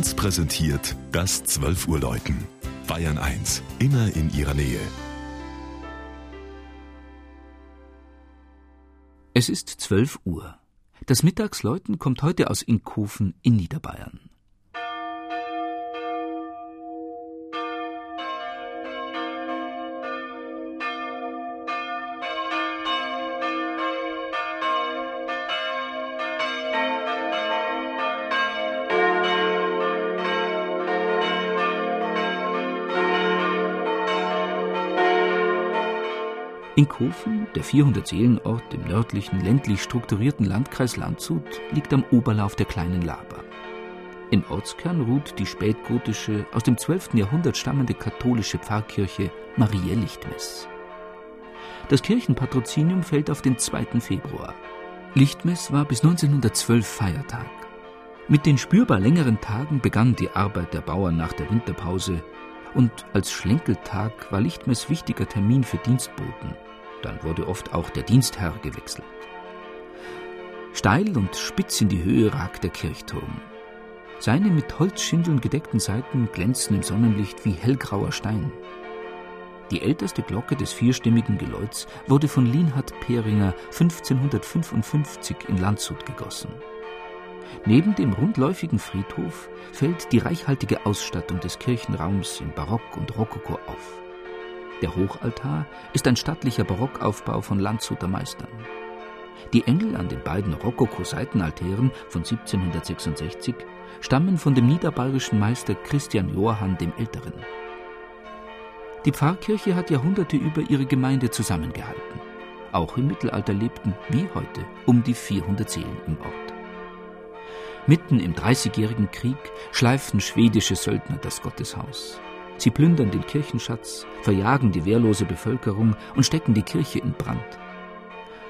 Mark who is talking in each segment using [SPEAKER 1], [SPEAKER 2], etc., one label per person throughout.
[SPEAKER 1] 1 präsentiert das 12 Uhr Läuten. Bayern 1, immer in ihrer Nähe.
[SPEAKER 2] Es ist 12 Uhr. Das Mittagsläuten kommt heute aus Inkofen in Niederbayern. Inkofen, der 400-Seelen-Ort im nördlichen, ländlich strukturierten Landkreis Landshut, liegt am Oberlauf der kleinen Laber. Im Ortskern ruht die spätgotische, aus dem 12. Jahrhundert stammende katholische Pfarrkirche Mariä Lichtmess. Das Kirchenpatrozinium fällt auf den 2. Februar. Lichtmess war bis 1912 Feiertag. Mit den spürbar längeren Tagen begann die Arbeit der Bauern nach der Winterpause und als Schlenkeltag war Lichtmess wichtiger Termin für Dienstboten. Dann wurde oft auch der Dienstherr gewechselt. Steil und spitz in die Höhe ragt der Kirchturm. Seine mit Holzschindeln gedeckten Seiten glänzen im Sonnenlicht wie hellgrauer Stein. Die älteste Glocke des vierstimmigen Geläuts wurde von Lienhard Peringer 1555 in Landshut gegossen. Neben dem rundläufigen Friedhof fällt die reichhaltige Ausstattung des Kirchenraums in Barock und Rokoko auf. Der Hochaltar ist ein stattlicher Barockaufbau von Landshuter Meistern. Die Engel an den beiden Rokoko-Seitenaltären von 1766 stammen von dem niederbayerischen Meister Christian Johann dem Älteren. Die Pfarrkirche hat Jahrhunderte über ihre Gemeinde zusammengehalten. Auch im Mittelalter lebten, wie heute, um die 400 Seelen im Ort. Mitten im Dreißigjährigen Krieg schleifen schwedische Söldner das Gotteshaus. Sie plündern den Kirchenschatz, verjagen die wehrlose Bevölkerung und stecken die Kirche in Brand.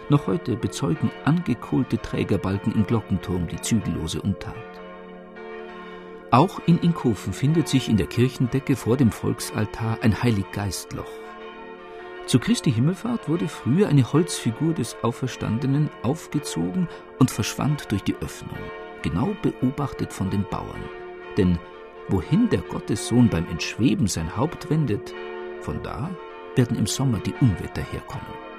[SPEAKER 2] Noch heute bezeugen angekohlte Trägerbalken im Glockenturm die zügellose Untat. Auch in Inkofen findet sich in der Kirchendecke vor dem Volksaltar ein Heiliggeistloch. Zu Christi Himmelfahrt wurde früher eine Holzfigur des Auferstandenen aufgezogen und verschwand durch die Öffnung genau beobachtet von den Bauern. Denn wohin der Gottessohn beim Entschweben sein Haupt wendet, von da werden im Sommer die Unwetter herkommen.